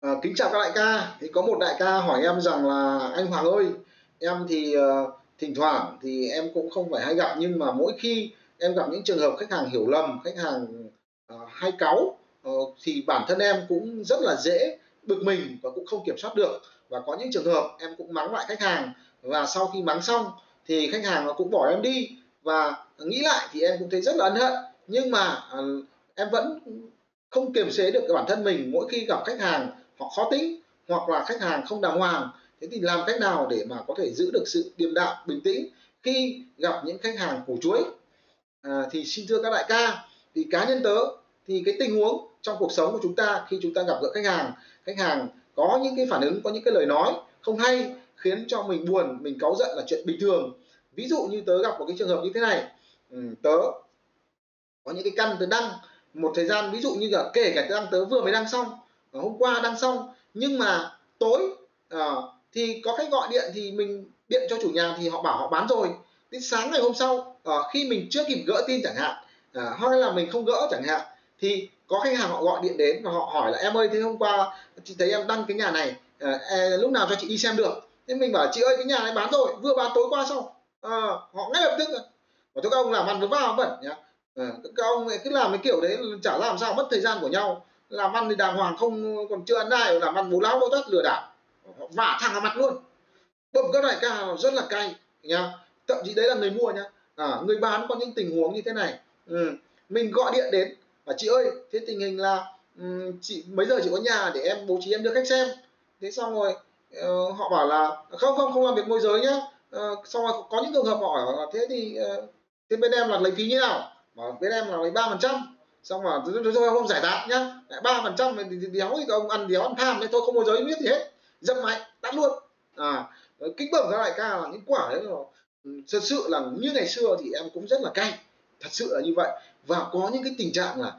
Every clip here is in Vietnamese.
À, kính chào các đại ca. Thì có một đại ca hỏi em rằng là anh Hoàng ơi, em thì uh, thỉnh thoảng thì em cũng không phải hay gặp nhưng mà mỗi khi em gặp những trường hợp khách hàng hiểu lầm, khách hàng uh, hay cáu uh, thì bản thân em cũng rất là dễ bực mình và cũng không kiểm soát được. Và có những trường hợp em cũng mắng lại khách hàng và sau khi mắng xong thì khách hàng nó cũng bỏ em đi. Và nghĩ lại thì em cũng thấy rất là ân hận. Nhưng mà uh, em vẫn không kiềm chế được bản thân mình. Mỗi khi gặp khách hàng họ khó tính hoặc là khách hàng không đàng hoàng. Thế thì làm cách nào để mà có thể giữ được sự điềm đạm bình tĩnh khi gặp những khách hàng củ chuối à, thì xin thưa các đại ca thì cá nhân tớ thì cái tình huống trong cuộc sống của chúng ta khi chúng ta gặp gỡ khách hàng khách hàng có những cái phản ứng có những cái lời nói không hay khiến cho mình buồn mình cáu giận là chuyện bình thường. Ví dụ như tớ gặp một cái trường hợp như thế này. Ừ, tớ có những cái căn tớ đăng một thời gian ví dụ như là kể cả tớ đăng tớ vừa mới đăng xong hôm qua đăng xong. Nhưng mà tối uh, thì có khách gọi điện thì mình điện cho chủ nhà thì họ bảo họ bán rồi. Đến sáng ngày hôm sau uh, khi mình chưa kịp gỡ tin chẳng hạn ờ, uh, hoặc là mình không gỡ chẳng hạn thì có khách hàng họ gọi điện đến và họ hỏi là em ơi thế hôm qua chị thấy em đăng cái nhà này à, lúc nào cho chị đi xem được? Thế mình bảo chị ơi cái nhà này bán rồi vừa bán tối qua xong. À, họ ngay lập tức và các ông làm ăn với vào bẩn nhá. À, các ông cứ làm cái kiểu đấy chả làm sao mất thời gian của nhau làm ăn thì đàng hoàng không còn chưa ăn ai làm ăn bố láo bố tát lừa đảo. Họ vả thẳng vào mặt luôn. Bấm các đại ca rất là cay nhá. Thậm chí đấy là người mua nhá. À, người bán có những tình huống như thế này. Ừ. mình gọi điện đến và chị ơi thế tình hình là um, chị mấy giờ chị có nhà để em bố trí em đưa khách xem? Thế xong rồi uh, họ bảo là không không không làm việc môi giới nhá. Uh, xong rồi có những trường hợp họ hỏi là thế thì uh, thế bên em là lấy phí như nào? Bảo bên em là lấy ba phần trăm xong mà tôi tôi không giải tán nhá. Ba phần trăm thì đéo thì ông ăn đéo ăn tham đấy, tôi không có giới biết gì hết. Dâm mạnh tắt luôn. À kính bẩm các đại ca là những quả đấy là thật sự là như ngày xưa thì em cũng rất là cay. Thật sự là như vậy. Và có những cái tình trạng là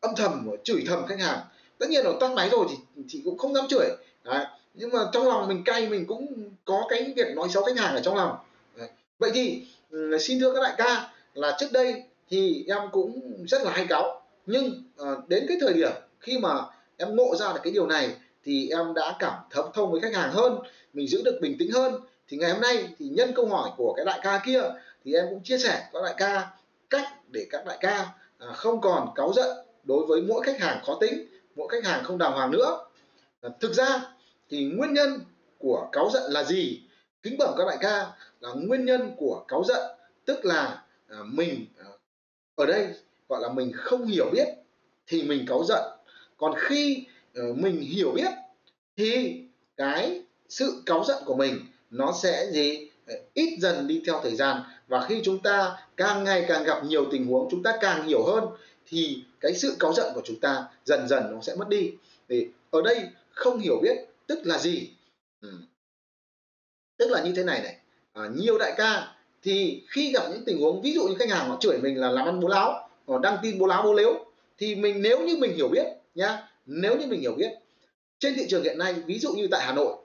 âm thầm chửi thầm khách hàng. Tất nhiên là tắt máy rồi thì thì cũng không dám chửi. Đấy. nhưng mà trong lòng mình cay, mình cũng có cái việc nói xấu khách hàng ở trong lòng. Đấy. vậy thì ừ, xin thưa các đại ca là trước đây thì em cũng rất là hay cáu nhưng à, đến cái thời điểm khi mà em ngộ ra được cái điều này thì em đã cảm thấm thông với khách hàng hơn mình giữ được bình tĩnh hơn. Thì ngày hôm nay thì nhân câu hỏi của cái đại ca kia thì em cũng chia sẻ các đại ca cách để các đại ca à, không còn cáu giận đối với mỗi khách hàng khó tính mỗi khách hàng không đàng hoàng nữa. À, thực ra thì nguyên nhân của cáu giận là gì? Kính bẩm các đại ca là nguyên nhân của cáu giận tức là à, mình à, ở đây gọi là mình không hiểu biết thì mình cáu giận. Còn khi ờ, mình hiểu biết thì cái sự cáu giận của mình nó sẽ gì? Ờ, ít dần đi theo thời gian. Và khi chúng ta càng ngày càng gặp nhiều tình huống chúng ta càng hiểu hơn thì cái sự cáu giận của chúng ta dần dần nó sẽ mất đi. Thì ở đây không hiểu biết tức là gì? Ừ. tức là như thế này này. À, nhiều đại ca thì khi gặp những tình huống ví dụ như khách hàng họ chửi mình là làm ăn bố láo đăng tin bố láo bố lếu thì mình nếu như mình hiểu biết nhá nếu như mình hiểu biết trên thị trường hiện nay ví dụ như tại Hà Nội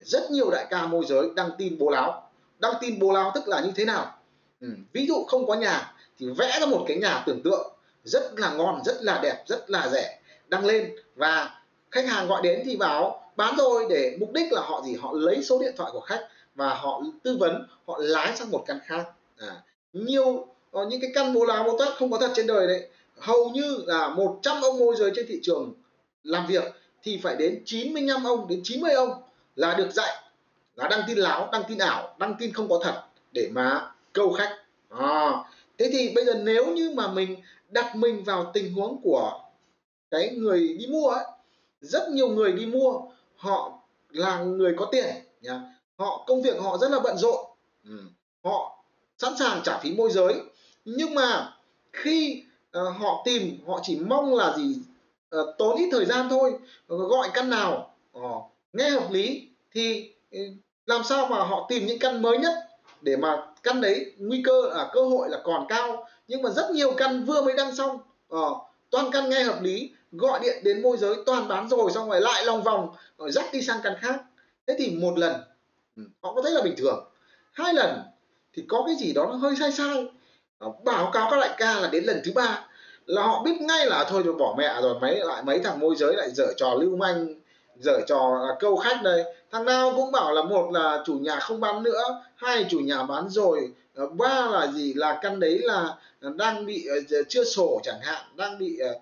rất nhiều đại ca môi giới đăng tin bố láo. Đăng tin bố láo tức là như thế nào? Ừ. ví dụ không có nhà thì vẽ ra một cái nhà tưởng tượng rất là ngon rất là đẹp rất là rẻ đăng lên và khách hàng gọi đến thì báo bán rồi để mục đích là họ gì? Họ lấy số điện thoại của khách và họ tư vấn họ lái sang một căn khác. À, nhiều có những cái căn bố lá bố tát không có thật trên đời đấy hầu như là 100 ông môi giới trên thị trường làm việc thì phải đến 95 ông đến 90 ông là được dạy là đăng tin láo đăng tin ảo đăng tin không có thật để mà câu khách à, thế thì bây giờ nếu như mà mình đặt mình vào tình huống của cái người đi mua ấy rất nhiều người đi mua họ là người có tiền nhá họ công việc họ rất là bận rộn ừ. họ sẵn sàng trả phí môi giới. Nhưng mà khi uh, họ tìm họ chỉ mong là gì? Uh, tốn ít thời gian thôi ờ, gọi căn nào uh, nghe hợp lý thì uh, làm sao mà họ tìm những căn mới nhất để mà căn đấy nguy cơ là cơ hội là còn cao. Nhưng mà rất nhiều căn vừa mới đăng xong uh, toàn căn nghe hợp lý gọi điện đến môi giới toàn bán rồi xong rồi lại lòng vòng rồi dắt đi sang căn khác. Thế thì một lần ừ, họ có thấy là bình thường. Hai lần thì có cái gì đó nó hơi sai sai. Báo cáo các đại ca là đến lần thứ ba, là họ biết ngay là thôi rồi bỏ mẹ rồi, mấy lại mấy thằng môi giới lại dở trò lưu manh, dở trò là câu khách đây. Thằng nào cũng bảo là một là chủ nhà không bán nữa, hai chủ nhà bán rồi ờ, ba là gì là căn đấy là đang bị ờ, chưa sổ chẳng hạn, đang bị ờ,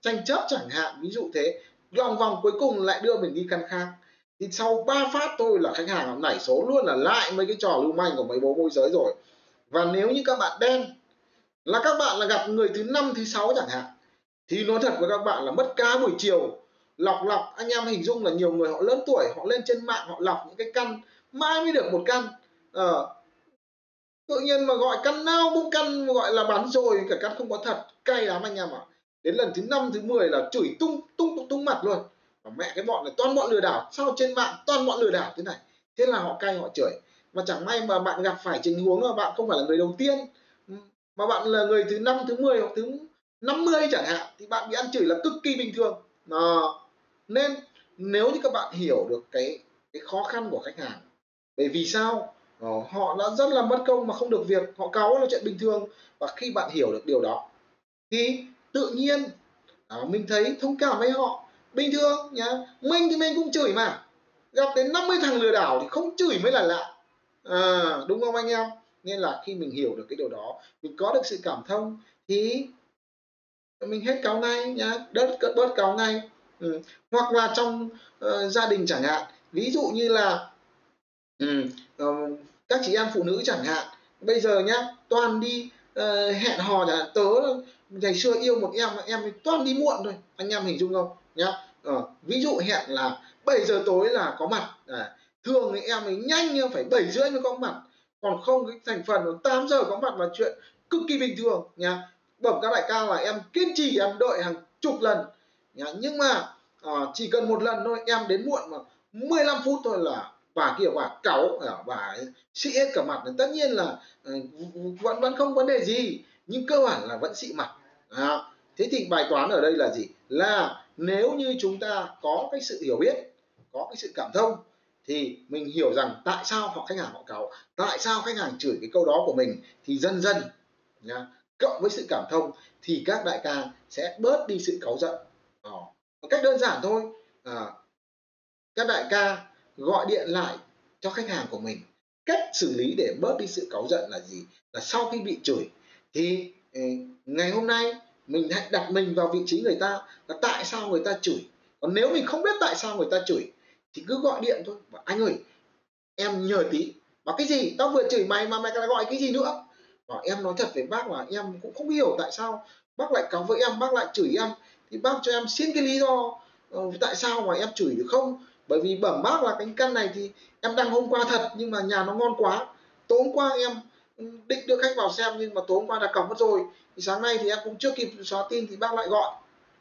tranh chấp chẳng hạn, ví dụ thế. Lòng vòng cuối cùng lại đưa mình đi căn khác thì sau ba phát thôi là khách hàng nảy số luôn là lại mấy cái trò lưu manh của mấy bố môi giới rồi. Và nếu như các bạn đen là các bạn là gặp người thứ năm thứ sáu chẳng hạn thì nói thật với các bạn là mất cá buổi chiều. Lọc lọc anh em hình dung là nhiều người họ lớn tuổi họ lên trên mạng họ lọc những cái căn mãi mới được một căn. À, tự nhiên mà gọi căn nào cũng căn gọi là bán rồi cả căn không có thật cay lắm anh em ạ. À. đến lần thứ năm thứ 10 là chửi tung tung tung, tung mặt luôn và mẹ cái bọn này toàn bọn lừa đảo sao trên mạng toàn bọn lừa đảo thế này? Thế là họ cay họ chửi. Mà chẳng may mà bạn gặp phải tình huống mà bạn không phải là người đầu tiên mà bạn là người thứ năm thứ 10 hoặc thứ 50 chẳng hạn thì bạn bị ăn chửi là cực kỳ bình thường. À, nên nếu như các bạn hiểu được cái cái khó khăn của khách hàng bởi vì sao? À, họ đã rất là mất công mà không được việc họ cáu là chuyện bình thường. Và khi bạn hiểu được điều đó thì tự nhiên à, mình thấy thông cảm với họ bình thường nhá mình thì mình cũng chửi mà. Gặp đến 50 thằng lừa đảo thì không chửi mới là lạ. À, đúng không anh em? Nên là khi mình hiểu được cái điều đó mình có được sự cảm thông thì mình hết cáo ngay nhá đớt bớt cáo ngay ừ. hoặc là trong uh, gia đình chẳng hạn ví dụ như là um, uh, các chị em phụ nữ chẳng hạn bây giờ nhá toàn đi uh, hẹn hò chẳng hạn. Tớ ngày xưa yêu một em em toàn đi muộn thôi. Anh em hình dung không? Nhá. Ờ, ví dụ hẹn là 7 giờ tối là có mặt. À, thường thì em ấy nhanh phải 7 rưỡi mới có mặt. Còn không cái thành phần 8 giờ có mặt là chuyện cực kỳ bình thường nha bẩm các đại ca là em kiên trì em đợi hàng chục lần nhá. nhưng mà à, chỉ cần một lần thôi em đến muộn mà 15 phút thôi là bà kia bà cáu ờ, bà sĩ hết cả mặt. Tất nhiên là vẫn vẫn không vấn đề gì nhưng cơ bản là vẫn xị mặt. À, thế thì bài toán ở đây là gì? Là nếu như chúng ta có cái sự hiểu biết có cái sự cảm thông thì mình hiểu rằng tại sao họ khách hàng họ cáu tại sao khách hàng chửi cái câu đó của mình thì dần dần nhá, cộng với sự cảm thông thì các đại ca sẽ bớt đi sự cáu giận. Đó. một cách đơn giản thôi à, các đại ca gọi điện lại cho khách hàng của mình. Cách xử lý để bớt đi sự cáu giận là gì? Là sau khi bị chửi thì ừ, ngày hôm nay mình hãy đặt mình vào vị trí người ta là tại sao người ta chửi? Còn nếu mình không biết tại sao người ta chửi thì cứ gọi điện thôi. Và anh ơi em nhờ tí. Mà cái gì? Tao vừa chửi mày mà mày lại gọi cái gì nữa? Và em nói thật với bác là em cũng không hiểu tại sao bác lại cáu với em bác lại chửi em. Thì bác cho em xin cái lý do uh, tại sao mà em chửi được không? Bởi vì bẩm bác là cái căn này thì em đăng hôm qua thật nhưng mà nhà nó ngon quá. Tối hôm qua em ừ, định đưa khách vào xem nhưng mà tối hôm qua đã cọc mất rồi thì sáng nay thì em cũng chưa kịp xóa tin thì bác lại gọi.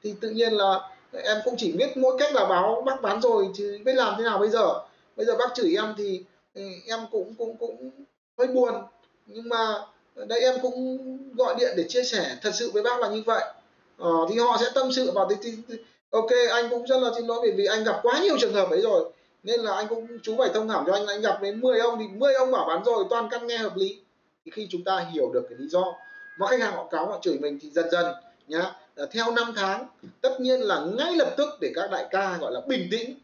Thì tự nhiên là em cũng chỉ biết mỗi cách là báo bác bán rồi chứ biết làm thế nào bây giờ. Bây giờ bác chửi em thì, ừ, em cũng cũng cũng hơi buồn. Nhưng mà đây em cũng gọi điện để chia sẻ thật sự với bác là như vậy. Ờ, thì họ sẽ tâm sự vào thì, thì, thì ok anh cũng rất là xin lỗi bởi vì anh gặp quá nhiều trường hợp ấy rồi. Nên là anh cũng chú phải thông cảm cho anh anh gặp đến 10 ông thì 10 ông bảo bán rồi toàn căn nghe hợp lý. Thì khi chúng ta hiểu được cái lý do mà khách hàng họ cáo họ chửi mình thì dần dần nhá. Theo năm tháng tất nhiên là ngay lập tức để các đại ca gọi là bình tĩnh.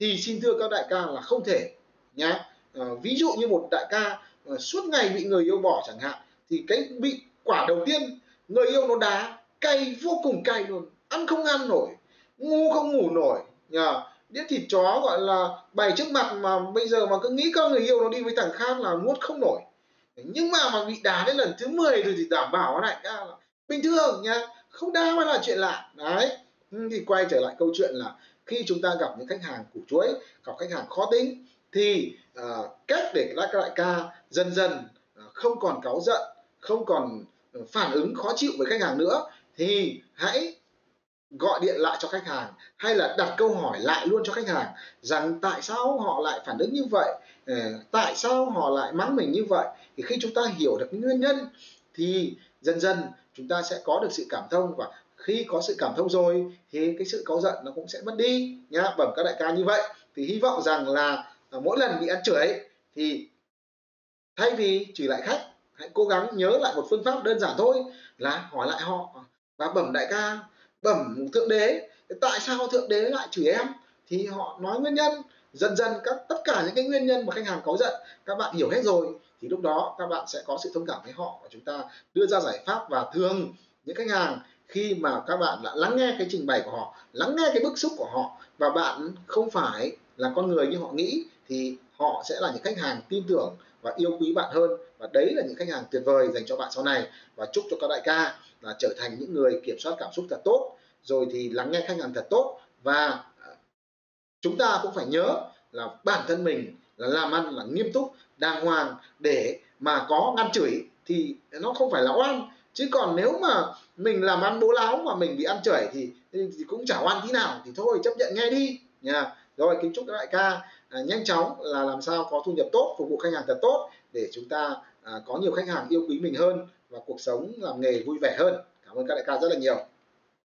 Thì xin thưa các đại ca là không thể nhá. À, ví dụ như một đại ca à, suốt ngày bị người yêu bỏ chẳng hạn thì cái bị quả đầu tiên người yêu nó đá cay vô cùng cay luôn ăn không ăn nổi ngu không ngủ nổi nhờ. Đĩa thịt chó gọi là bày trước mặt mà bây giờ mà cứ nghĩ con người yêu nó đi với thằng khác là nuốt không nổi nhưng mà mà bị đá đến lần thứ 10 rồi thì đảm bảo lại là bình thường nha không đá mới là chuyện lạ. Đấy ừ, thì quay trở lại câu chuyện là khi chúng ta gặp những khách hàng củ chuối gặp khách hàng khó tính thì uh, cách để các đại ca dần dần uh, không còn cáu giận không còn ờ, phản ứng khó chịu với khách hàng nữa thì hãy gọi điện lại cho khách hàng hay là đặt câu hỏi lại luôn cho khách hàng rằng tại sao họ lại phản ứng như vậy ờ, tại sao họ lại mắng mình như vậy, thì khi chúng ta hiểu được nguyên nhân thì dần dần chúng ta sẽ có được sự cảm thông và khi có sự cảm thông rồi thì cái sự cáu giận nó cũng sẽ mất đi nhá. Bẩm các đại ca như vậy thì hy vọng rằng là à, mỗi lần bị ăn chửi thì thay vì chửi lại khách, hãy cố gắng nhớ lại một phương pháp đơn giản thôi là hỏi lại họ và bẩm đại ca bẩm thượng đế. Tại sao thượng đế lại chửi em? Thì họ nói nguyên nhân, dần dần các, tất cả những cái nguyên nhân mà khách hàng có giận, các bạn hiểu hết rồi, thì lúc đó các bạn sẽ có sự thông cảm với họ và chúng ta đưa ra giải pháp và thường những khách hàng khi mà các bạn đã lắng nghe cái trình bày của họ, lắng nghe cái bức xúc của họ và bạn không phải là con người như họ nghĩ thì họ sẽ là những khách hàng tin tưởng và yêu quý bạn hơn. Và đấy là những khách hàng tuyệt vời dành cho bạn sau này. Và chúc cho các đại ca là trở thành những người kiểm soát cảm xúc thật tốt rồi thì lắng nghe khách hàng thật tốt. Và à, chúng ta cũng phải nhớ là bản thân mình là làm ăn là nghiêm túc đàng hoàng. Để mà có ngăn chửi thì nó không phải là oan. Chứ còn nếu mà mình làm ăn bố láo mà mình bị ăn chửi thì, thì cũng chả oan tí nào. Thì thôi chấp nhận nghe đi. Nha rồi kính chúc các đại ca à, nhanh chóng là làm sao có thu nhập tốt phục vụ khách hàng thật tốt để chúng ta à, có nhiều khách hàng yêu quý mình hơn và cuộc sống làm nghề vui vẻ hơn. Cảm ơn các đại ca rất là nhiều.